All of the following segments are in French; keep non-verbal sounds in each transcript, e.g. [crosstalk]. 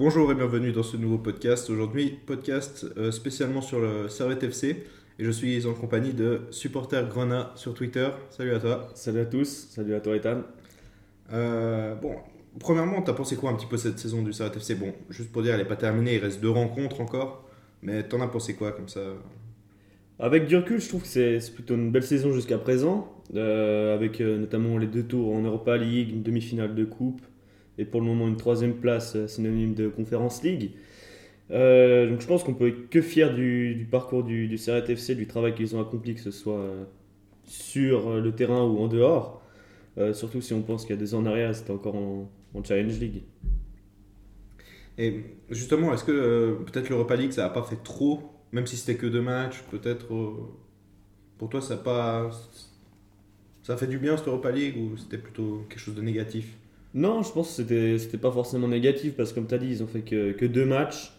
Bonjour et bienvenue dans ce nouveau podcast. Aujourd'hui, podcast euh, spécialement sur le Servette FC. Et je suis en compagnie de supporter Grenat sur Twitter. Salut à toi. Salut à tous, salut à toi Ethan. Euh, bon, premièrement, t'as pensé quoi un petit peu cette saison du Servette FC Bon, juste pour dire, elle n'est pas terminée, il reste deux rencontres encore. Mais t'en as pensé quoi comme ça? Avec du recul, je trouve que c'est c'est plutôt une belle saison jusqu'à présent, euh, avec euh, notamment les deux tours en Europa League, une demi-finale de coupe, et pour le moment une troisième place euh, synonyme de Conference League. Euh, donc je pense qu'on peut être que fier du, parcours du, du Servette FC, du travail qu'ils ont accompli, que ce soit euh, sur le terrain ou en dehors. Surtout si on pense qu'il y a deux ans en arrière, c'était encore en, en Challenge League. Et justement, est-ce que peut-être l'Europa League, ça n'a pas fait trop Même si c'était que deux matchs, peut-être. pour toi, ça pas. Ça a fait du bien cette Europa League ou c'était plutôt quelque chose de négatif? Non, je pense que c'était c'était pas forcément négatif parce que comme tu as dit, ils ont fait que, deux matchs.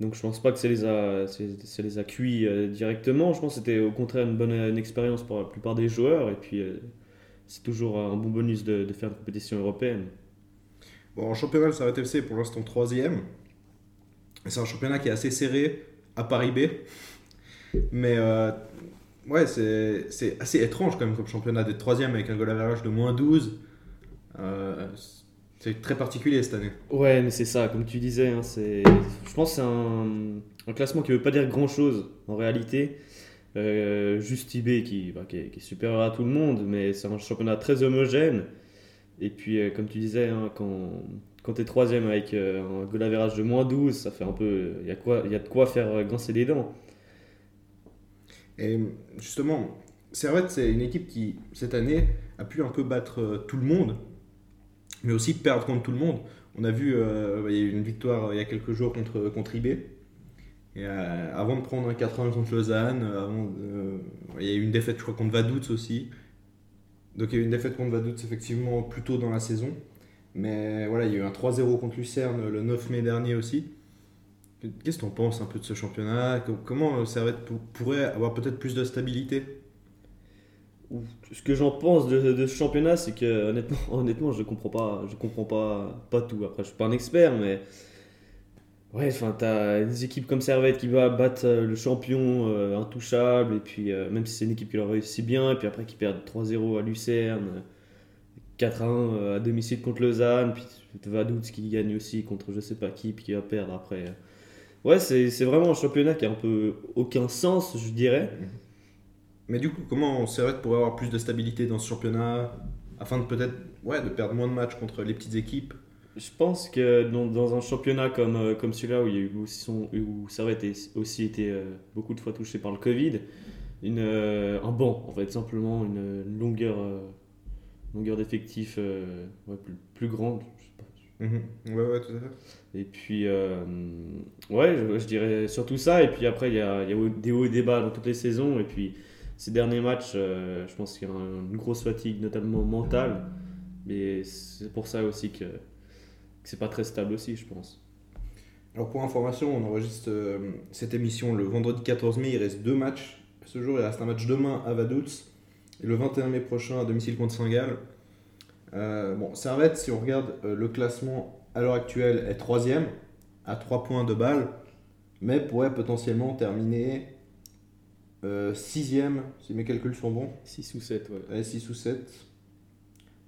Donc je pense pas que ça les a, ça les a cuits euh, directement. Je pense que c'était au contraire une bonne expérience pour la plupart des joueurs. Et puis euh, c'est toujours un bon bonus de, faire une compétition européenne. Bon, en championnat, le Servette FC est pour l'instant troisième. C'est un championnat qui est assez serré à Paris B. Mais euh, ouais, c'est c'est assez étrange quand même comme championnat d'être troisième avec un goal de moins 12. Euh, c'est très particulier cette année. Ouais, mais c'est ça, comme tu disais. hein, c'est, je pense que c'est un, un classement qui veut pas dire grand chose en réalité. Euh, juste IB qui, bah, qui, est, qui est supérieur à tout le monde, mais c'est un championnat très homogène. Et puis, euh, comme tu disais, hein, quand, quand tu es troisième avec euh, un goal de moins 12, ça fait un peu. Il y, a quoi- y a de quoi faire grincer des dents. Et justement, Servette, c'est une équipe qui, cette année, a pu un peu battre tout le monde, mais aussi perdre contre tout le monde. On a vu, euh, il y a eu une victoire euh, il y a quelques jours contre, contre IB. Et euh, avant de prendre un 4-1 contre Lausanne, euh, euh, il y a eu une défaite, je crois, contre Vaduz aussi. Donc il y a eu une défaite contre Vaduz, effectivement, plus tôt dans la saison. Mais voilà, il y a eu un 3-0 contre Lucerne le 9 mai dernier aussi. Qu'est-ce que tu en penses un peu de ce championnat? Co- Comment euh, Servette pour- pourrait avoir peut-être plus de stabilité? Ce que j'en pense de, ce championnat, c'est que honnêtement, [laughs] honnêtement, je comprends pas, je comprends pas, pas tout. Après, je suis pas un expert, mais ouais, enfin, t'as des équipes comme Servette qui va battre euh, le champion euh, intouchable, et puis euh, même si c'est une équipe qui leur réussit bien, et puis après qui perd 3-0 à Lucerne, euh, 4-1 euh, à domicile contre Lausanne, puis Vaduz qui gagne aussi contre je sais pas qui, puis qui va perdre après. Ouais, c'est vraiment un championnat qui a un peu aucun sens, je dirais. Mais du coup, comment Servette pourrait avoir plus de stabilité dans ce championnat afin de peut-être ouais, de perdre moins de matchs contre les petites équipes? Je pense que dans, dans un championnat comme, euh, comme celui-là où, il y a eu aussi son- où Servette a aussi été euh, beaucoup de fois touché par le Covid, une, euh, un banc, en fait, simplement une, une longueur, euh, longueur d'effectif ouais, plus, plus grande. je sais pas. Mhm. Ouais, ouais, tout à fait. Et puis, euh, ouais, je, je dirais surtout ça. Et puis après, il y a, y a des hauts et des bas dans toutes les saisons. Et puis, ces derniers matchs, euh, je pense qu'il y a un- une grosse fatigue, notamment mentale. Mais c'est pour ça aussi que, que c'est pas très stable aussi, je pense. Alors pour information, on enregistre euh, cette émission le vendredi 14 mai, il reste deux matchs. Ce jour, il reste un match demain à Vaduz et le 21 mai prochain à domicile contre Saint-Gall. Euh, bon, Servette, si on regarde le classement à l'heure actuelle, est troisième à 3 points de balle, mais pourrait potentiellement terminer euh, sixième, si mes calculs sont bons. 6 ou 7, ouais. Ouais, 6 ou 7.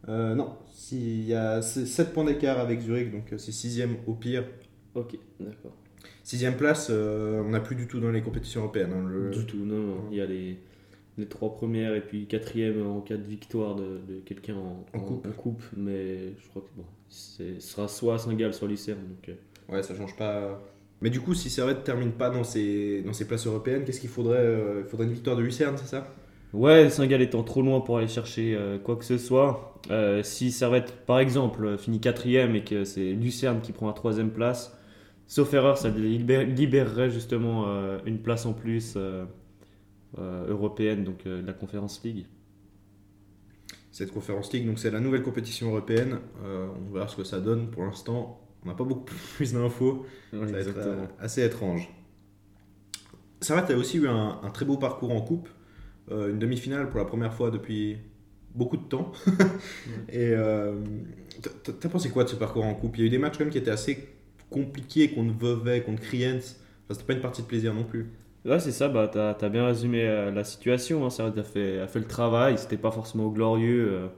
Euh, non, s'il y a 7 points d'écart avec Zurich, donc euh, c'est sixième au pire. Ok, d'accord. Sixième place, euh, on n'a plus du tout dans les compétitions européennes. hein, le- Du tout, non, non. Il y a les, les trois premières et puis quatrième en cas de victoire de, de quelqu'un en, En coupe. Mais je crois que bon, ce sera soit Saint-Gall, soit Lucerne. Donc, Ouais, ça change pas. Mais du coup, si Servette termine pas dans ses, dans ses places européennes, qu'est-ce qu'il faudrait euh, Il faudrait une victoire de Lucerne, c'est ça? Ouais, Saint-Gall étant trop loin pour aller chercher euh, quoi que ce soit. euh, si Servette, par exemple, finit quatrième et que c'est Lucerne qui prend la troisième place, sauf erreur, ça libé- libérerait justement euh, une place en plus européenne, donc de la Conférence League. Cette conférence League, donc c'est la nouvelle compétition européenne. On verra ce que ça donne. Pour l'instant, on n'a pas beaucoup plus d'infos. Ça va être euh, assez étrange. Servette a aussi eu un, un très beau parcours en coupe. Euh, une demi-finale pour la première fois depuis beaucoup de temps. [laughs] Et euh, t'as- t'as pensé quoi de ce parcours en coupe? Il y a eu des matchs quand même qui étaient assez compliqué contre Vevey, contre Kriens. Enfin, c'était pas une partie de plaisir non plus. Ouais, c'est ça, bah, tu as, bien résumé euh, la situation. Hein. Ça a fait, a fait le travail, c'était pas forcément glorieux euh,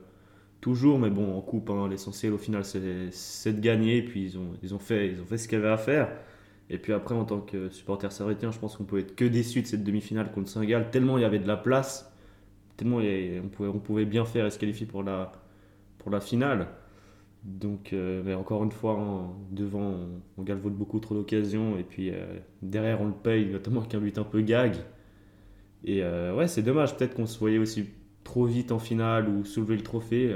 toujours, mais bon, en coupe, hein, l'essentiel au final c'est de gagner. Et puis ils ont, ils ont fait, ils ont fait ce qu'il y avait à faire. Et puis après, en tant que supporter servétien, je pense qu'on pouvait être que déçu de cette demi-finale contre Saint-Gall, tellement il y avait de la place, tellement on, pouvait, on pouvait bien faire et se qualifier pour la, pour la finale. Donc, euh, mais encore une fois, hein, devant, on, galvaude beaucoup trop d'occasions. Et puis euh, derrière, on le paye, notamment avec un but un peu gag. Et euh, ouais, c'est dommage. Peut-être qu'on se voyait aussi trop vite en finale ou soulever le trophée.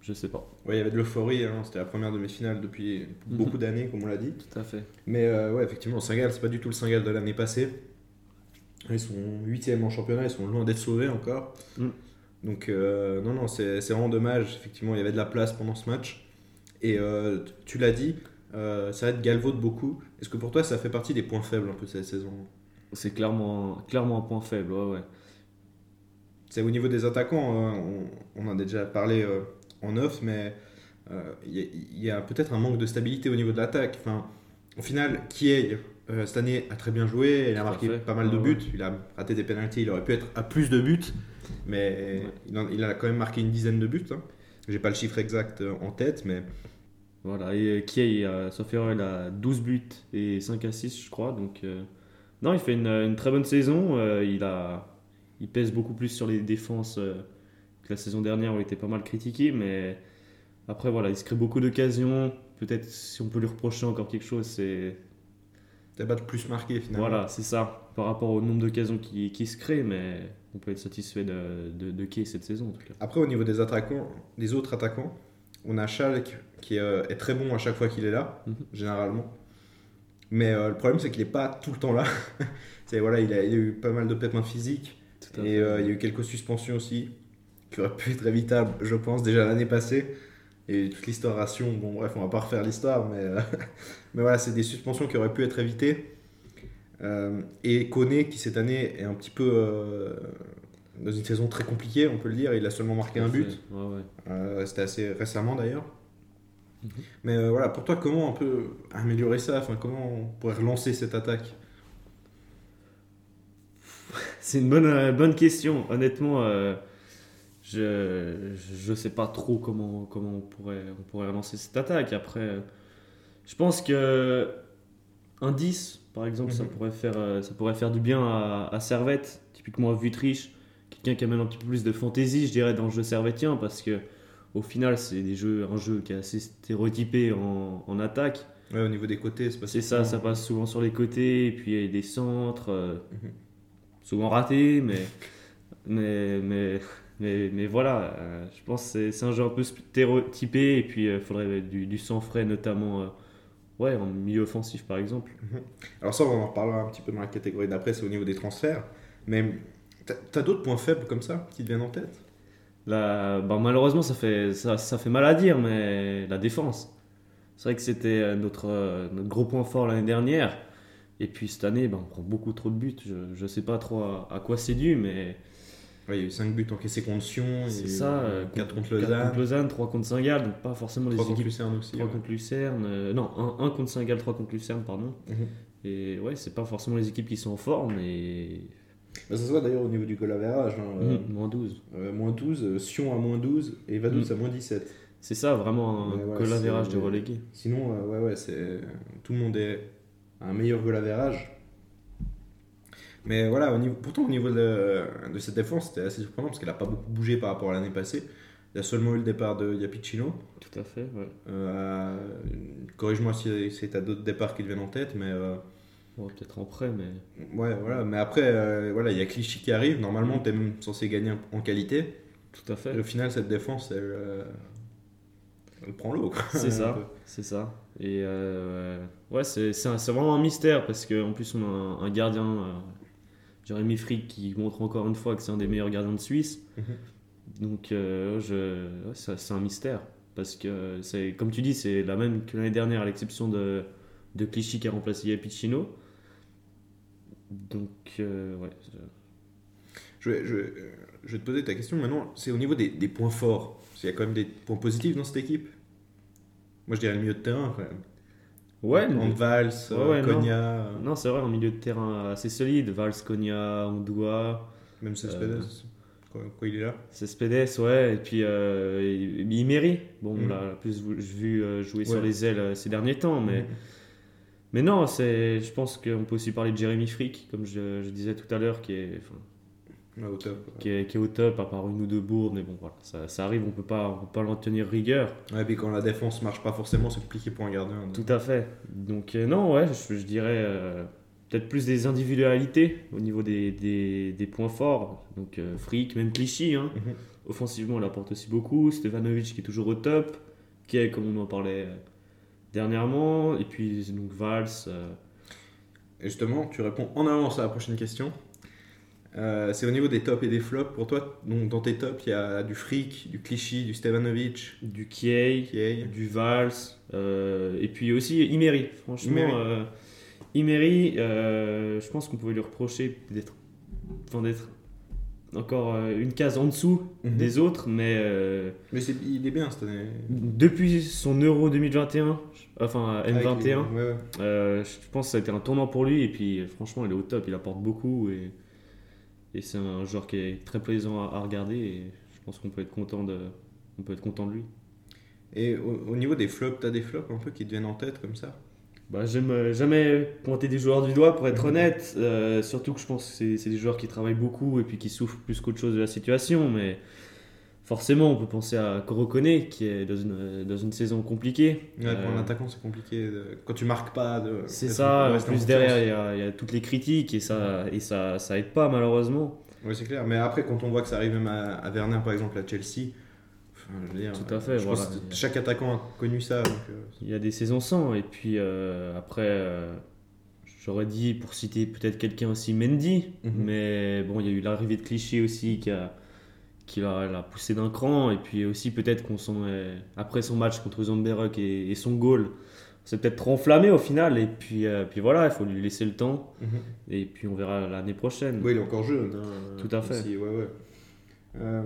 je sais pas. Ouais, il y avait de l'euphorie. Hein. C'était la première demi-finale depuis mhm. [laughs] beaucoup d'années, comme on l'a dit. Tout à fait. Mais ouais, effectivement, le Saint-Gall, c'est pas du tout le Saint-Gall de l'année passée. Ils sont 8 en championnat, ils sont loin d'être sauvés encore. Mm. Donc, euh, non, non, c'est vraiment dommage. Effectivement, il y avait de la place pendant ce match. Et euh, tu l'as dit, euh, ça va être galvaude beaucoup. Est-ce que pour toi, ça fait partie des points faibles un peu cette saison? C'est clairement, clairement un point faible, ouais, ouais. C'est au niveau des attaquants, hein, on, en a déjà parlé en off, mais il y a, peut-être un manque de stabilité au niveau de l'attaque. Enfin, au final, qui est cette année a très bien joué, il a marqué pas mal de buts, il a raté des pénalties, il aurait pu être à plus de buts. Mais il, a quand même marqué une dizaine de buts. Hein. J'ai pas le chiffre exact euh, en tête, mais. Voilà, et Kiei, euh, sauf erreur, il a 12 buts et 5 assists, je crois. Donc, euh, non, il fait une, très bonne saison. il, a, il pèse beaucoup plus sur les défenses que la saison dernière où il était pas mal critiqué. Mais après, voilà, il se crée beaucoup d'occasions. Peut-être si on peut lui reprocher encore quelque chose, c'est. T'as pas de plus marqué finalement. Voilà, c'est ça, par rapport au nombre d'occasions qui, qui se créent. Mais on peut être satisfait de, de, de Kay cette saison en tout cas. Après, au niveau des attaquants, des autres attaquants, on a Schalke qui est, euh, est très bon à chaque fois qu'il est là, mhm. généralement. Mais euh, le problème, c'est qu'il n'est pas tout le temps là. [laughs] c'est, voilà, il a, il, a, eu pas mal de pépins physiques. Et euh, il y a eu quelques suspensions aussi qui auraient pu être évitables, je pense, déjà l'année passée. Et toute l'historation, bon bref, on va pas refaire l'histoire, mais, [laughs] mais voilà, c'est des suspensions qui auraient pu être évitées. Euh, et Koné, qui cette année est un petit peu euh, dans une saison très compliquée, on peut le dire, il a seulement marqué un but. Euh, c'était assez récemment d'ailleurs. Mhm. Mais voilà, pour toi, comment on peut améliorer ça? Enfin, Comment on pourrait relancer cette attaque? C'est une bonne, bonne question. Honnêtement, je ne sais pas trop comment, comment on, pourrait, on pourrait relancer cette attaque. Après, je pense que un 10, par exemple, ça, mhm. pourrait faire, euh, ça pourrait faire du bien à, Servette, typiquement à Vutriche, quelqu'un qui amène un petit peu plus de fantaisie, je dirais, dans le jeu servettien, parce que au final, c'est des jeux, un jeu qui est assez stéréotypé en, en attaque. Ouais, au niveau des côtés, c'est C'est ça, ça passe souvent sur les côtés, et puis il y a des centres, euh, mhm. Souvent ratés, mais, mais, mais, mais, mais, voilà, euh, je pense que c'est un jeu un peu stéréotypé, et puis il faudrait du, du sang frais, notamment Ouais, en milieu offensif par exemple. Mhm. Alors ça, on en reparlera un petit peu dans la catégorie d'après, c'est au niveau des transferts. Mais tu as, d'autres points faibles comme ça qui te viennent en tête? Là, bah, Malheureusement, ça fait, ça, ça, fait mal à dire, mais la défense. C'est vrai que c'était euh, notre, euh, notre gros point fort l'année dernière. Et puis cette année, bah, on prend beaucoup trop de buts. Je ne sais pas trop à quoi c'est dû, mais il y a eu 5 buts encaissés contre Sion, c'est ça, 4 contre Lausanne. 4 contre Lausanne, 3 contre Saint-Gall, donc pas forcément 3 contre Lucerne aussi. 3 contre Lucerne, euh, non, 1, 1 contre Saint-Gall, 3 contre Lucerne, pardon. Mhm. Et ouais, c'est pas forcément les équipes qui sont en forme. Et... Bah, ça se voit d'ailleurs au niveau du goal average. Hein, mhm, euh, moins 12. Euh, moins 12, euh, Sion à moins 12 et Vaduz mhm. à moins 17. C'est ça, vraiment un ouais, goal average de relégué. Sinon, ouais, ouais, c'est... tout le monde est à un meilleur goal average. Mais voilà, au niveau, pourtant au niveau de, de cette défense, c'était assez surprenant parce qu'elle n'a pas beaucoup bougé par rapport à l'année passée. Il y a seulement eu le départ de Yapicino. Tout à fait, ouais. Euh, Corrige-moi si, tu as d'autres départs qui te viennent en tête, mais. Euh, peut-être en prêt, mais. Ouais, voilà. Mais après, euh, voilà, il y a Clichy qui arrive. Normalement, tu es même censé gagner en qualité. Tout à fait. Et au final, cette défense, elle, elle prend l'eau. C'est [laughs] ça, c'est ça. Et ouais, c'est vraiment un mystère parce qu'en plus, on a un gardien Jérémy Frick qui montre encore une fois que c'est un des meilleurs gardiens de Suisse. [laughs] Donc euh, je, c'est un mystère. Parce que, c'est comme tu dis, c'est la même que l'année dernière, à l'exception de, de Clichy qui a remplacé Yapicino. Donc, euh, ouais. Je vais, je, je, vais te poser ta question maintenant. C'est au niveau des, des points forts. Il y a quand même des points positifs dans cette équipe? Moi, je dirais le milieu de terrain quand même. Ouais, En Ouais, ouais, non. Cogna, euh, non, c'est vrai, en milieu de terrain assez solide. Vals, Konya, Ondoa, même Cespedes, Euh, quoi, quoi, il est là? Cespedes, ouais. Et puis euh, et Imeri. Bon, on l'a plus vu- euh, jouer sur les ailes euh, ces derniers temps, mais. Mais non, c'est, je pense qu'on peut aussi parler de Jérémy Frick, comme je, je disais tout à l'heure, qui est, enfin, au top. qui, est, qui est au top, à part une ou deux bourdes, mais bon, voilà, ça, ça arrive, on peut pas, on peut pas l'en tenir rigueur. Ouais, puis quand la défense marche pas forcément, c'est compliqué pour un gardien. donc. Tout à fait. Donc, euh, non, ouais, je, je dirais euh, peut-être plus des individualités au niveau des, des, des points forts. Donc, euh, Frick, même Clichy, hein. Mhm. offensivement, il apporte aussi beaucoup. Stevanovic qui est toujours au top, qui est, comme on en parlait euh, dernièrement, et puis donc Valls. Et justement, tu réponds en avance à la prochaine question. Euh, c'est au niveau des tops et des flops. Pour toi, donc, dans tes tops, il y a du Frick, du Clichy, du Stevanovic, du Kiei, du Valls, euh, et puis aussi Imeri. Franchement, Imeri. euh, Imeri, euh, je pense qu'on pouvait lui reprocher d'être enfin, d'être encore une case en dessous Mhm. des autres, mais Mais c'est- il est bien cette année. depuis son Euro 2021, enfin Avec M21, les- ouais, ouais. euh, je pense que ça a été un tournant pour lui, et puis franchement, il est au top, il apporte beaucoup, et, et c'est un joueur qui est très plaisant à, à regarder, et je pense qu'on peut être content de, on peut être content de lui. Et au, au niveau des flops, t'as des flops un peu qui te viennent en tête comme ça? Bah, J'aime euh, jamais pointer des joueurs du doigt pour être honnête, euh, surtout que je pense que c'est- c'est des joueurs qui travaillent beaucoup et puis qui souffrent plus qu'autre chose de la situation, mais forcément on peut penser à Korokone qui est dans une, euh, dans une saison compliquée. Ouais, Pour Euh, un attaquant, c'est compliqué. de- Quand tu marques pas, de... c'est ça, en plus derrière il y, a, il y a toutes les critiques et ça, et ça, ça aide pas malheureusement. Oui, c'est clair. Mais après, quand on voit que ça arrive même à, à Werner, par exemple, à Chelsea, enfin, je veux dire, Tout à fait, je pense voilà. que chaque attaquant a connu ça. Donc, euh, Il y a des saisons sans et puis euh, après euh, j'aurais dit pour citer peut-être quelqu'un aussi Mendy, Mhm. mais bon il y a eu l'arrivée de Clichy aussi qui a qui l'a l'a poussé d'un cran et puis aussi peut-être qu'on s'en est- après son match contre Zandberg et, et son goal on s'est peut-être trop enflammé au final et puis euh, puis voilà il faut lui laisser le temps et puis on verra l'année prochaine. Oui, il est encore jeune. hein, Tout à fait. aussi, ouais, ouais. Euh,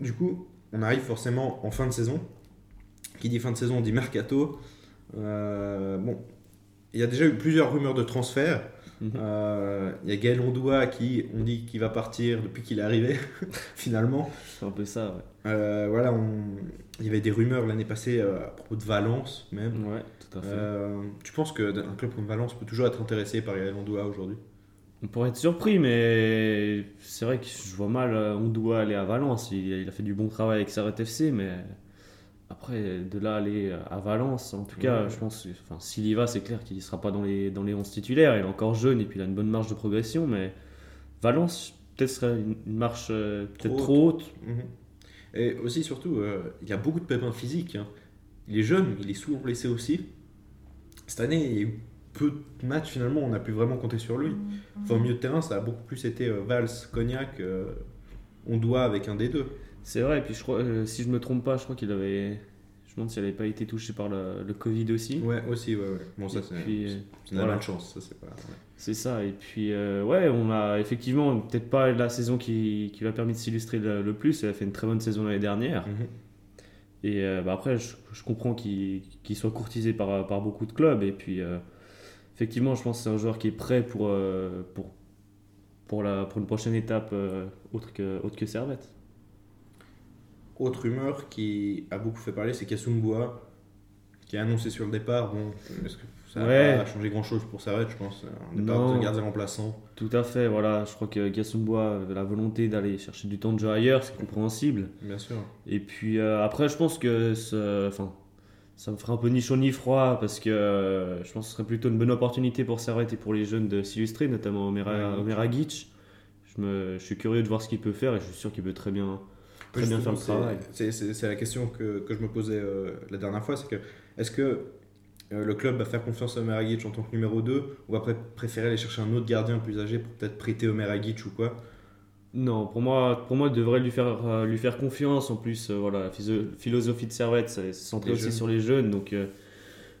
du coup, on arrive forcément en fin de saison. Qui dit fin de saison dit mercato. Euh, bon, il y a déjà eu plusieurs rumeurs de transfert. Mhm. Euh, Il y a Gaël Ondoua qui, on dit qu'il va partir depuis qu'il est arrivé, [laughs] finalement. C'est un peu ça ouais. Euh, voilà, il y avait des rumeurs l'année passée euh, à propos de Valence même. Ouais, tout à fait. Euh, tu penses qu'un club comme Valence peut toujours être intéressé par Gaël Ondoua aujourd'hui? On pourrait être surpris, mais c'est vrai que je vois mal on doit aller à Valence. Il, il a fait du bon travail avec Servette FC, mais après, de là aller à Valence, en tout cas, Ouais. je pense, enfin, s'il y va, c'est clair qu'il ne sera pas dans les, dans les 11 titulaires. Il est encore jeune et puis il a une bonne marge de progression, mais Valence, peut-être serait une, une marche euh, peut-être Trop trop haute. Mhm. Et aussi, surtout, euh, il y a beaucoup de pépins physiques. hein. Il est jeune, il est souvent blessé aussi. Cette année, il y a eu peu de matchs finalement, on n'a plus vraiment compté sur lui. Enfin, au milieu de terrain, ça a beaucoup plus été euh, Valls, Cognac, euh, on doit avec un des deux. C'est vrai, et puis je crois, euh, si je me trompe pas, je crois qu'il avait. Je me demande s'il n'avait pas été touché par le, le Covid aussi. Ouais, aussi, ouais, ouais. Bon, ça, c'est euh, la voilà. malchance, ça, c'est pas. ouais. C'est ça, et puis euh, ouais, on a effectivement peut-être pas la saison qui, qui lui a permis de s'illustrer le, le plus, elle a fait une très bonne saison l'année dernière, Mhm. et euh, bah, après je, je comprends qu'il soit courtisé par, par beaucoup de clubs, et puis effectivement je pense que c'est un joueur qui est prêt pour, pour, pour, la, pour une prochaine étape euh, autre, que, autre que Servette. Autre rumeur qui a beaucoup fait parler, c'est Kasumboa, qui a annoncé sur le départ. Bon, est-ce que ça n'a Ouais. pas changé grand-chose pour Servette, je pense Un départ Non. de gardien remplaçant. Tout à fait, voilà, je crois que Gassumbois avait la volonté d'aller chercher du temps de jeu ailleurs, c'est compréhensible. Bien sûr. Et puis euh, après, je pense que enfin, ça me ferait un peu ni chaud ni froid parce que euh, je pense que ce serait plutôt une bonne opportunité pour Servette et pour les jeunes de s'illustrer, notamment Omera. Omera. Je, me, je suis curieux de voir ce qu'il peut faire et je suis sûr qu'il peut très bien, très bien faire le travail. c'est- la question que, que je me posais euh, la dernière fois, c'est que est-ce que euh, le club va faire confiance à Omer Agic en tant que numéro 2 ou va pré- préférer aller chercher un autre gardien plus âgé pour peut-être prêter Omer Agic ou quoi? Non, pour moi, pour moi, il devrait lui faire, euh, lui faire confiance. En plus, euh, voilà, philosophie de Servette, c'est centré aussi jeunes. sur les jeunes. Donc, euh,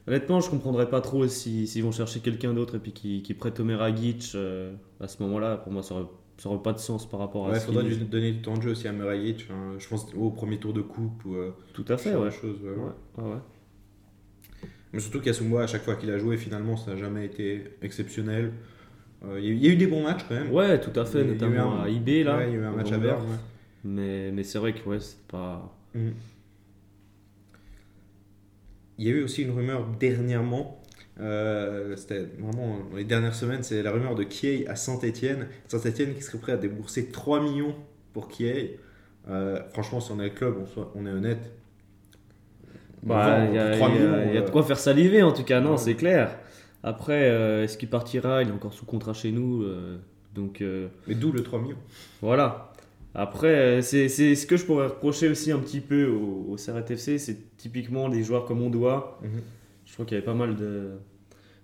honnêtement, je comprendrais pas trop si- s'ils vont chercher quelqu'un d'autre et puis qui, qui prête Omer Agic euh, à ce moment-là. Pour moi, ça aurait, ça aurait pas de sens par rapport à Il faudrait lui donner du temps de jeu aussi à Omer Agic, hein. je pense au premier tour de coupe ou Tout à fait, ouais. de choses. ouais, ouais. Ouais. Mais surtout qu'Asumwa, à chaque fois qu'il a joué, finalement, ça n'a jamais été exceptionnel. Euh, Il y, a eu- il y a eu des bons matchs quand même. Ouais, tout à fait, y notamment un- à IB là. Il y a eu un match à. Berne. ouais. Mais, mais c'est vrai que ouais, c'est pas. Mm. Il y a eu aussi une rumeur dernièrement, euh, c'était vraiment dans les dernières semaines, c'est la rumeur de Kiei à Saint-Etienne. Saint-Etienne qui serait prêt à débourser 3 millions pour Kiei. Euh, franchement, si on est le club, on, soit- on est honnête. On Bah, il y, a- 3 il y a- millions, il y a de quoi faire saliver en tout cas, non, Ouais. c'est clair. Après, euh, est-ce qu'il partira? Il est encore sous contrat chez nous. euh, donc euh, Mais d'où le 3 millions voilà. Après, euh, c'est c'est ce que je pourrais reprocher aussi un petit peu au, au CRTFC, c'est typiquement des joueurs comme on doit. Mhm. Je crois qu'il y avait pas mal de,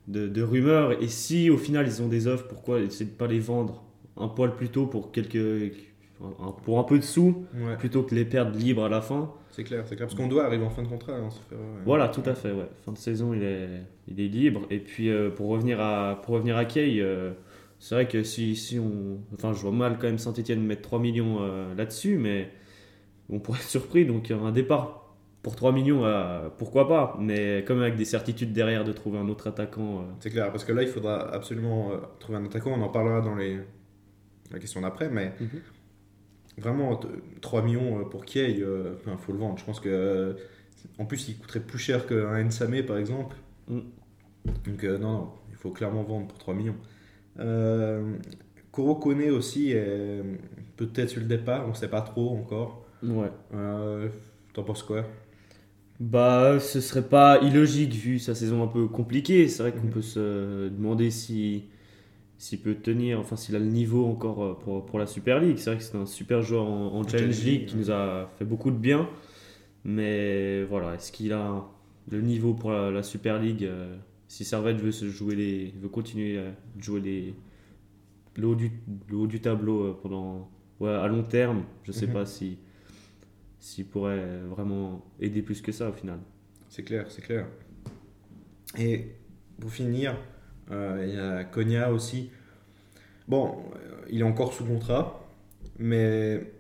de, de rumeurs. Et si au final ils ont des offres, pourquoi essayer de pas les vendre un poil plus tôt pour, quelques, un- pour un peu de sous Ouais, plutôt que les perdre libres à la fin c'est clair, c'est clair. Parce qu'on doit arriver en fin de contrat. hein, ouais. Voilà, tout à fait. Ouais. Fin de saison, il est, il est libre. Et puis euh, pour revenir à pour revenir à Kay, euh, c'est vrai que si, si on, enfin, je vois mal quand même Saint-Etienne mettre 3 millions euh, là-dessus, mais on pourrait être surpris. Donc un départ pour 3 millions, euh, pourquoi pas? Mais comme avec des certitudes derrière de trouver un autre attaquant. euh, C'est clair, parce que là, il faudra absolument euh, trouver un attaquant. On en parlera dans les... la question d'après, mais Mhm. Vraiment, t- 3 millions euh, pour Kiei, il faut le vendre. Je pense que. euh, en plus, il coûterait plus cher qu'un Nsame, par exemple. Mm. Donc, euh, non, non, il faut clairement vendre pour 3 millions. Euh, Koro Kone aussi est peut-être sur le départ, on ne sait pas trop encore. Ouais. Euh, T'en penses quoi? Bah, ce serait pas illogique vu sa saison un peu compliquée. C'est vrai qu'on Mhm. peut se demander si s'il peut tenir, enfin s'il a le niveau encore euh, pour, pour la Super League. C'est vrai que c'est un super joueur en, en Challenge Challenge League qui ouais. nous a fait beaucoup de bien. Mais voilà, est-ce qu'il a le niveau pour la, la Super League euh, Si Servette veut se jouer les, veut continuer à jouer les le haut du, le haut du tableau euh, pendant ouais, à long terme, je sais Mhm. pas si s'il pourrait vraiment aider plus que ça au final. C'est clair, c'est clair. Et pour finir, il y a Konya aussi. Bon, euh, il est encore sous contrat, mais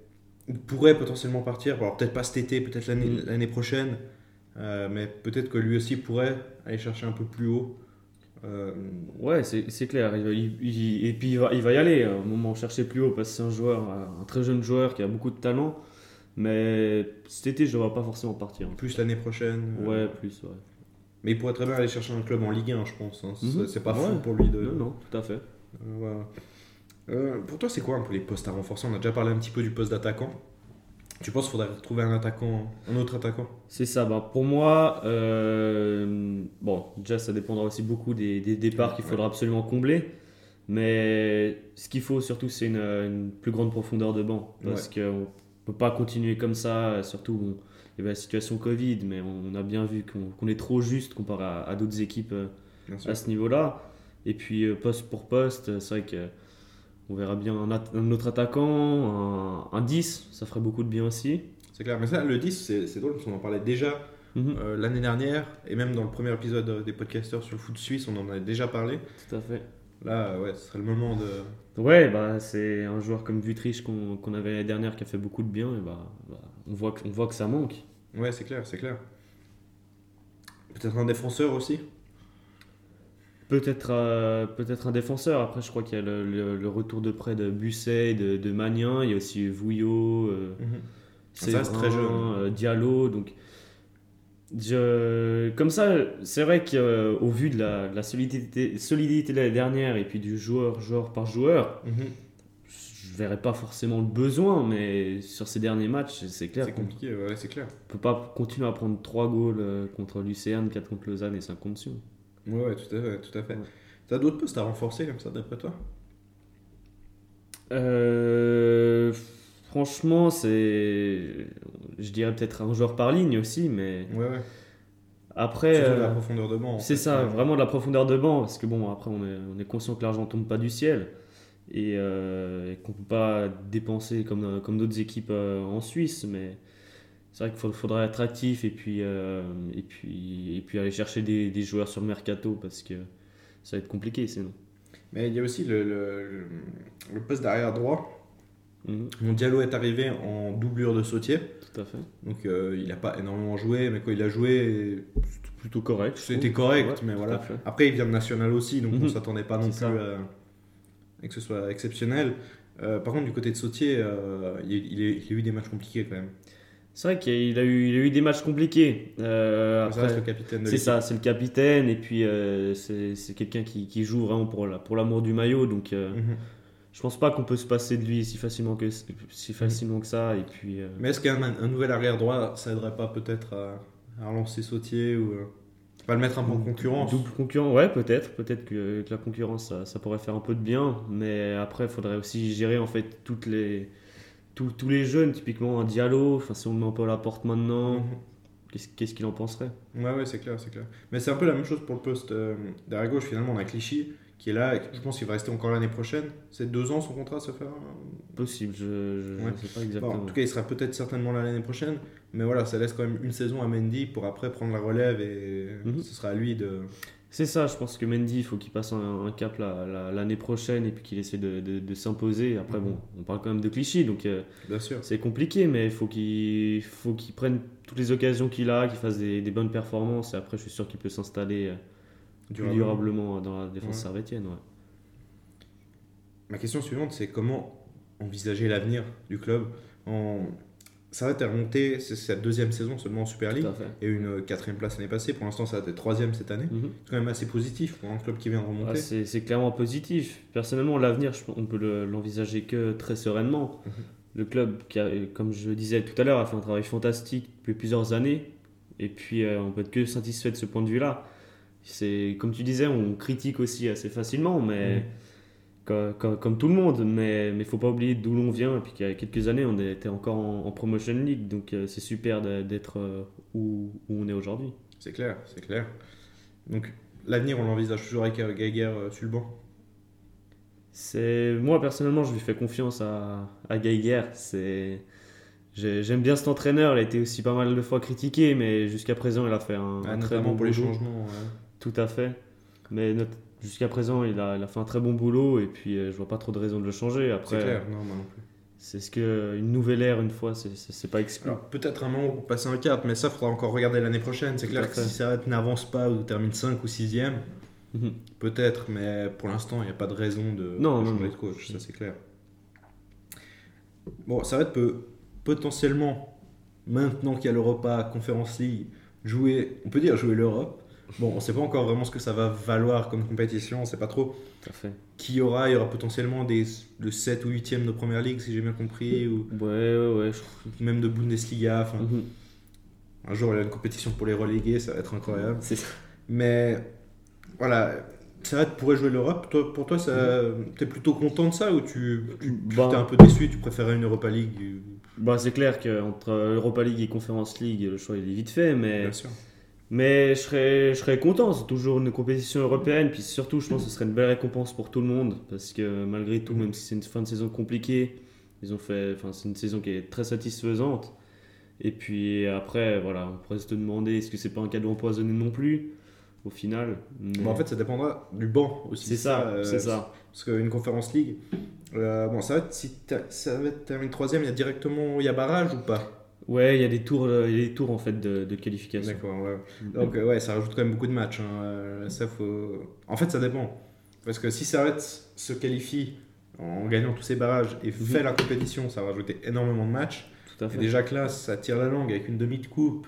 il pourrait potentiellement partir. Alors peut-être pas cet été, peut-être l'année Mm. prochaine, euh, mais peut-être que lui aussi pourrait aller chercher un peu plus haut. Euh, Ouais, c'est clair. Il va- il- il- et puis il va, il va y aller. À un moment, chercher plus haut parce que c'est un joueur, un très jeune joueur qui a beaucoup de talent. Mais cet été, je ne vois pas forcément partir. plus l'année prochaine. euh, Ouais, plus, ouais. Mais il pourrait très bien aller chercher un club en Ligue 1, je pense. hein. C'est Mhm. c'est pas Ouais. fou pour lui de. Non, non, tout à fait. Euh, voilà. Euh, pour toi, c'est quoi un peu les postes à renforcer? On a déjà parlé un petit peu du poste d'attaquant. Tu penses qu'il faudrait retrouver un attaquant, un autre attaquant? C'est ça. Bah, pour moi, euh, bon, déjà, ça dépendra aussi beaucoup des, des départs qu'il Ouais. faudra absolument combler. Mais ce qu'il faut surtout, c'est une, une plus grande profondeur de banc. Parce qu'on ne peut pas continuer comme ça. Surtout, bon, avait la situation Covid, mais on a bien vu qu'on qu'on est trop juste comparé à, à d'autres équipes euh, Bien à ce niveau-là. Et puis, euh, poste pour poste, c'est vrai que on verra bien un, autre attaquant, un, un 10, ça ferait beaucoup de bien aussi. C'est clair. Mais ça, le 10, c'est drôle parce qu'on en parlait déjà Mhm, euh, l'année dernière et même dans le premier épisode euh, des podcasters sur le foot suisse, on en avait déjà parlé. Tout à fait. Là, euh, ouais, ce serait le moment de. Ouais, bah, c'est un joueur comme Vutriche qu'on qu'on avait l'année dernière qui a fait beaucoup de bien. Et bah, bah, on, voit que, on voit que ça manque. Ouais, c'est clair, c'est clair. Peut-être un défenseur aussi? Peut-être euh, peut-être un défenseur. Après, je crois qu'il y a le, le- le retour de près de Busset, de, de Magnin. Il y a aussi Vouillot. euh, Ça reste très jeune. euh, Diallo. Donc, je, comme ça, c'est vrai qu'au vu de la, de la solidité, solidité de l'année dernière et puis du joueur, joueur par joueur, Mhm. Je verrais pas forcément le besoin, mais sur ces derniers matchs, c'est clair C'est compliqué, ouais, c'est clair. peut pas continuer à prendre 3 goals euh, contre Lucerne, 4 contre Lausanne et 5 contre Sion. Ouais, ouais, tout à fait. Tout à fait. T'as d'autres postes à renforcer comme ça, d'après toi? Euh, franchement, c'est. Je dirais peut-être un joueur par ligne aussi, mais Ouais, ouais. après. Surtout de la euh, profondeur de banc. en C'est fait. ça, vraiment de la profondeur de banc, parce que bon, après on est, on est conscient que l'argent tombe pas du ciel et, euh, et qu'on peut pas dépenser comme, comme d'autres équipes euh, en Suisse, mais c'est vrai qu'il faudrait être actif et puis, euh, et puis, et puis aller chercher des, des joueurs sur le mercato parce que ça va être compliqué sinon. Mais il y a aussi le, le, poste d'arrière droit. Mhm, Mon Diallo est arrivé en doublure de sautier. tout à fait. Donc euh, il n'a pas énormément joué, mais quand il a joué, plutôt correct. C'était correct, Ouais, mais voilà. à. Après, il vient de national aussi, donc on Mhm. s'attendait pas non plus C'est à que ce soit exceptionnel. Euh, par contre, du côté de Sautier, euh, il, il, est- il a eu des matchs compliqués quand même. C'est vrai qu'il a eu, il a eu des matchs compliqués. Euh, ça reste après, le capitaine de c'est ça, c'est le capitaine et puis euh, c'est c'est quelqu'un qui, qui joue vraiment pour la- pour l'amour du maillot. Donc Mhm. je pense pas qu'on peut se passer de lui si facilement que, si facilement que ça. Et puis Mais est-ce qu'un un nouvel arrière droit, ça aiderait pas peut-être à, à relancer Sautier ou euh, pas le mettre un peu en concurrence double concurrent, ouais, peut-être. Peut-être que, que la concurrence, ça, ça pourrait faire un peu de bien. Mais après, il faudrait aussi gérer en fait toutes les, tous, tous les jeunes, typiquement un Diallo. Enfin, si on met un peu à la porte maintenant, Mhm. qu'est-ce qu'est-ce qu'il en penserait? Ouais, ouais, c'est clair, c'est clair. Mais c'est un peu la même chose pour le poste euh, derrière gauche. Finalement, on a Clichy qui est là et je pense qu'il va rester encore l'année prochaine. C'est deux ans son contrat, ça fait un- Possible, je Ouais. sais pas Bon, exactement. en tout cas, il sera peut-être certainement là l'année prochaine, mais voilà, ça laisse quand même une saison à Mendy pour après prendre la relève et Mhm. ce sera à lui de. C'est ça, je pense que Mendy, il faut qu'il passe un, un cap la- la- l'année prochaine et puis qu'il essaie de, de- de s'imposer. Après, Mhm. bon, on parle quand même de Clichy, donc euh, c'est compliqué, mais il faut qu'il faut qu'il prenne toutes les occasions qu'il a, qu'il fasse des, des bonnes performances. Et après, je suis sûr qu'il peut s'installer euh, Durablement. durablement dans la défense Ouais. servétienne. Ouais. Ma question suivante, c'est comment envisager l'avenir du club en... Ça va être remonté, c'est sa deuxième saison seulement en Super League. Et une quatrième place l'année passée. Pour l'instant, ça va être troisième cette année. Mhm. C'est quand même assez positif pour un club qui vient de Ah, remonter. c'est c'est clairement positif. Personnellement, l'avenir, on peut le- l'envisager que très sereinement. Mhm. Le club, qui a- comme je le disais tout à l'heure, a fait un travail fantastique depuis plusieurs années. Et puis, euh, on peut être que satisfait de ce point de vue-là. C'est Comme tu disais, on critique aussi assez facilement, mais co- comme, tout le monde. Mais il ne faut pas oublier d'où l'on vient. Et puis qu'il y a quelques années, on était encore en, en Promotion League. Donc, euh, c'est super d'être euh, où, où on est aujourd'hui. C'est clair, c'est clair. Donc, l'avenir, on l'envisage toujours avec Geiger euh, sur le banc? C'est moi personnellement, je lui fais confiance à, à Geiger. C'est j'ai- j'aime bien cet entraîneur. Il a été aussi pas mal de fois critiqué, mais jusqu'à présent, il a fait un, Ah, un très bon pour les changements. ouais. Tout à fait. Mais jusqu'à présent, il a, il a fait un très bon boulot et puis euh, je vois pas trop de raison de le changer. C'est Après, clair, non, moi non plus. c'est ce que une nouvelle ère une fois, c'est- c'est c'est pas exclu. Alors, peut-être un moment pour passer un cap, mais ça, faudra encore regarder l'année prochaine. C'est clair que si ça n'avance pas ou termine 5 ou 6ème, Mhm. peut-être, mais pour l'instant, il n'y a pas de raison de, Non, de non, changer non. de coach, ça c'est clair. Bon, ça va être peut potentiellement, maintenant qu'il y a l'Europa Conference League, jouer, on peut dire jouer l'Europe. Bon, on ne sait pas encore vraiment ce que ça va valoir comme compétition, on ne sait pas trop qui y aura. Il y aura potentiellement des, le 7 ou 8ème de Première Ligue, si j'ai bien compris, ou Ouais, ouais, même de Bundesliga. Mhm. un jour, il y a une compétition pour les relégués, ça va être incroyable. C'est ça. Mais voilà, ça pourrait jouer l'Europe. Toi, pour toi, ça, t'es plutôt content de ça ou tu, tu Bah, t'es un peu déçu Tu préférais une Europa League bah, c'est clair qu'entre Europa League et Conference League, le choix il est vite fait, mais Bien sûr. Mais je serais, je serais content, c'est toujours une compétition européenne, puis surtout je pense que ce serait une belle récompense pour tout le monde, parce que malgré tout, même si c'est une fin de saison compliquée, ils ont fait, enfin c'est une saison qui est très satisfaisante. Et puis après, voilà, on pourrait se demander est-ce que c'est pas un cadeau empoisonné non plus, au final. Mais Bon, en fait, ça dépendra du banc aussi. c'est ça, euh, c'est ça. Parce qu'une Conférence League, euh, bon, ça va être, si ça va être terminé troisième, il y a directement, il y a barrage ou pas Ouais, il y a des tours, euh, il y a des tours en fait de, de qualification. D'accord, ouais. Mhm. Donc euh, ouais, ça rajoute quand même beaucoup de matchs. hein. Euh, Ça faut... En fait, ça dépend. Parce que si Servette se qualifie en gagnant tous ses barrages et fait la compétition, ça va rajouter énormément de matchs. Tout à Et fait. déjà que là, ça tire la langue avec une demi de coupe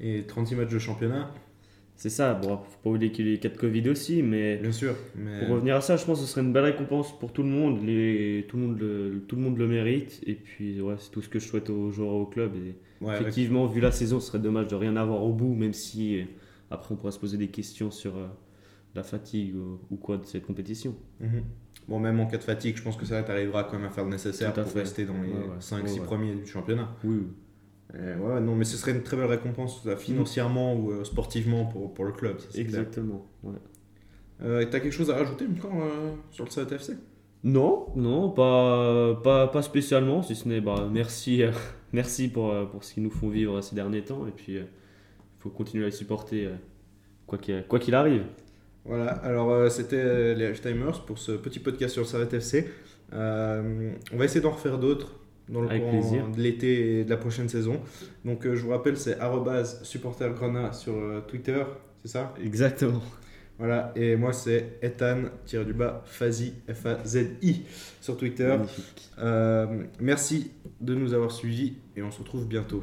et 36 matchs de championnat. C'est ça, bon, faut pas oublier qu'il y a les cas de Covid aussi, mais Bien sûr. Mais... Pour revenir à ça, je pense que ce serait une belle récompense pour tout le monde. Les, tout, le monde le, tout le monde le mérite. Et puis, ouais, c'est tout ce que je souhaite aux joueurs au club. Et Ouais, avec- effectivement, vu la saison, ce serait dommage de rien avoir au bout, même si euh, après on pourrait se poser des questions sur euh, la fatigue ou, ou quoi de cette compétition. Mhm. Bon, même en cas de fatigue, je pense que Servette arrivera quand même à faire le nécessaire pour fait. rester dans les Ouais, ouais. 5-6 Ouais, ouais. premiers du championnat. Oui, Et ouais, non, mais ce serait une très belle récompense, euh, financièrement ou euh, sportivement pour, pour le club. ça, exactement. ouais. Euh, T'as quelque chose à rajouter encore euh, sur le Servette FC Non, non, pas, pas, pas spécialement, si ce n'est bah, merci, euh, [laughs] merci pour, euh, pour ce qu'ils nous font vivre ces derniers temps. Et puis, il faut continuer à les supporter euh, quoi qu'il quoi qu'il arrive. Voilà, alors euh, c'était euh, les Timers pour ce petit podcast sur le Servette FC. Euh, on va essayer d'en refaire d'autres dans le Avec courant plaisir. de l'été et de la prochaine saison. Donc euh, je vous rappelle, c'est arrobase supportergrena sur euh, Twitter, c'est ça? Exactement. Voilà, et moi c'est Ethan-du-bas Fazi, F-A-Z-I sur Twitter. Magnifique. Euh, merci de nous avoir suivis et on se retrouve bientôt.